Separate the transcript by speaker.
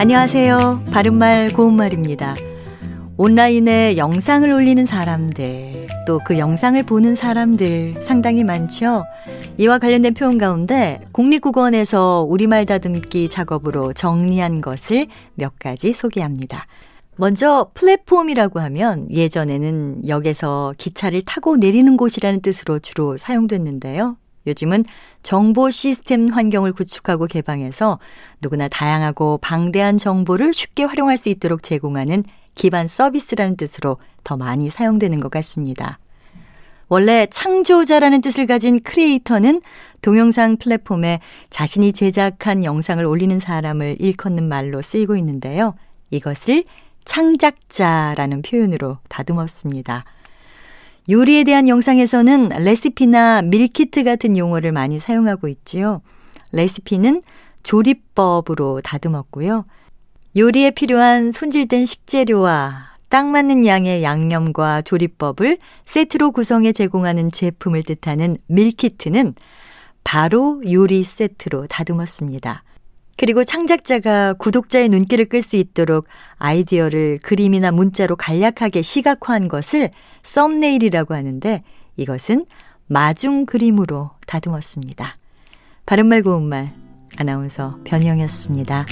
Speaker 1: 안녕하세요. 바른말 고운말입니다. 온라인에 영상을 올리는 사람들, 또 그 영상을 보는 사람들 상당히 많죠. 이와 관련된 표현 가운데 국립국어원에서 우리말 다듬기 작업으로 정리한 것을 몇 가지 소개합니다. 먼저 플랫폼이라고 하면 예전에는 역에서 기차를 타고 내리는 곳이라는 뜻으로 주로 사용됐는데요. 요즘은 정보 시스템 환경을 구축하고 개방해서 누구나 다양하고 방대한 정보를 쉽게 활용할 수 있도록 제공하는 기반 서비스라는 뜻으로 더 많이 사용되는 것 같습니다. 원래 창조자라는 뜻을 가진 크리에이터는 동영상 플랫폼에 자신이 제작한 영상을 올리는 사람을 일컫는 말로 쓰이고 있는데요. 이것을 창작자라는 표현으로 다듬었습니다. 요리에 대한 영상에서는 레시피나 밀키트 같은 용어를 많이 사용하고 있지요. 레시피는 조리법으로 다듬었고요. 요리에 필요한 손질된 식재료와 딱 맞는 양의 양념과 조리법을 세트로 구성해 제공하는 제품을 뜻하는 밀키트는 바로 요리 세트로 다듬었습니다. 그리고 창작자가 구독자의 눈길을 끌 수 있도록 아이디어를 그림이나 문자로 간략하게 시각화한 것을 썸네일이라고 하는데 이것은 마중 그림으로 다듬었습니다. 바른말 고운말 아나운서 변희영이었습니다.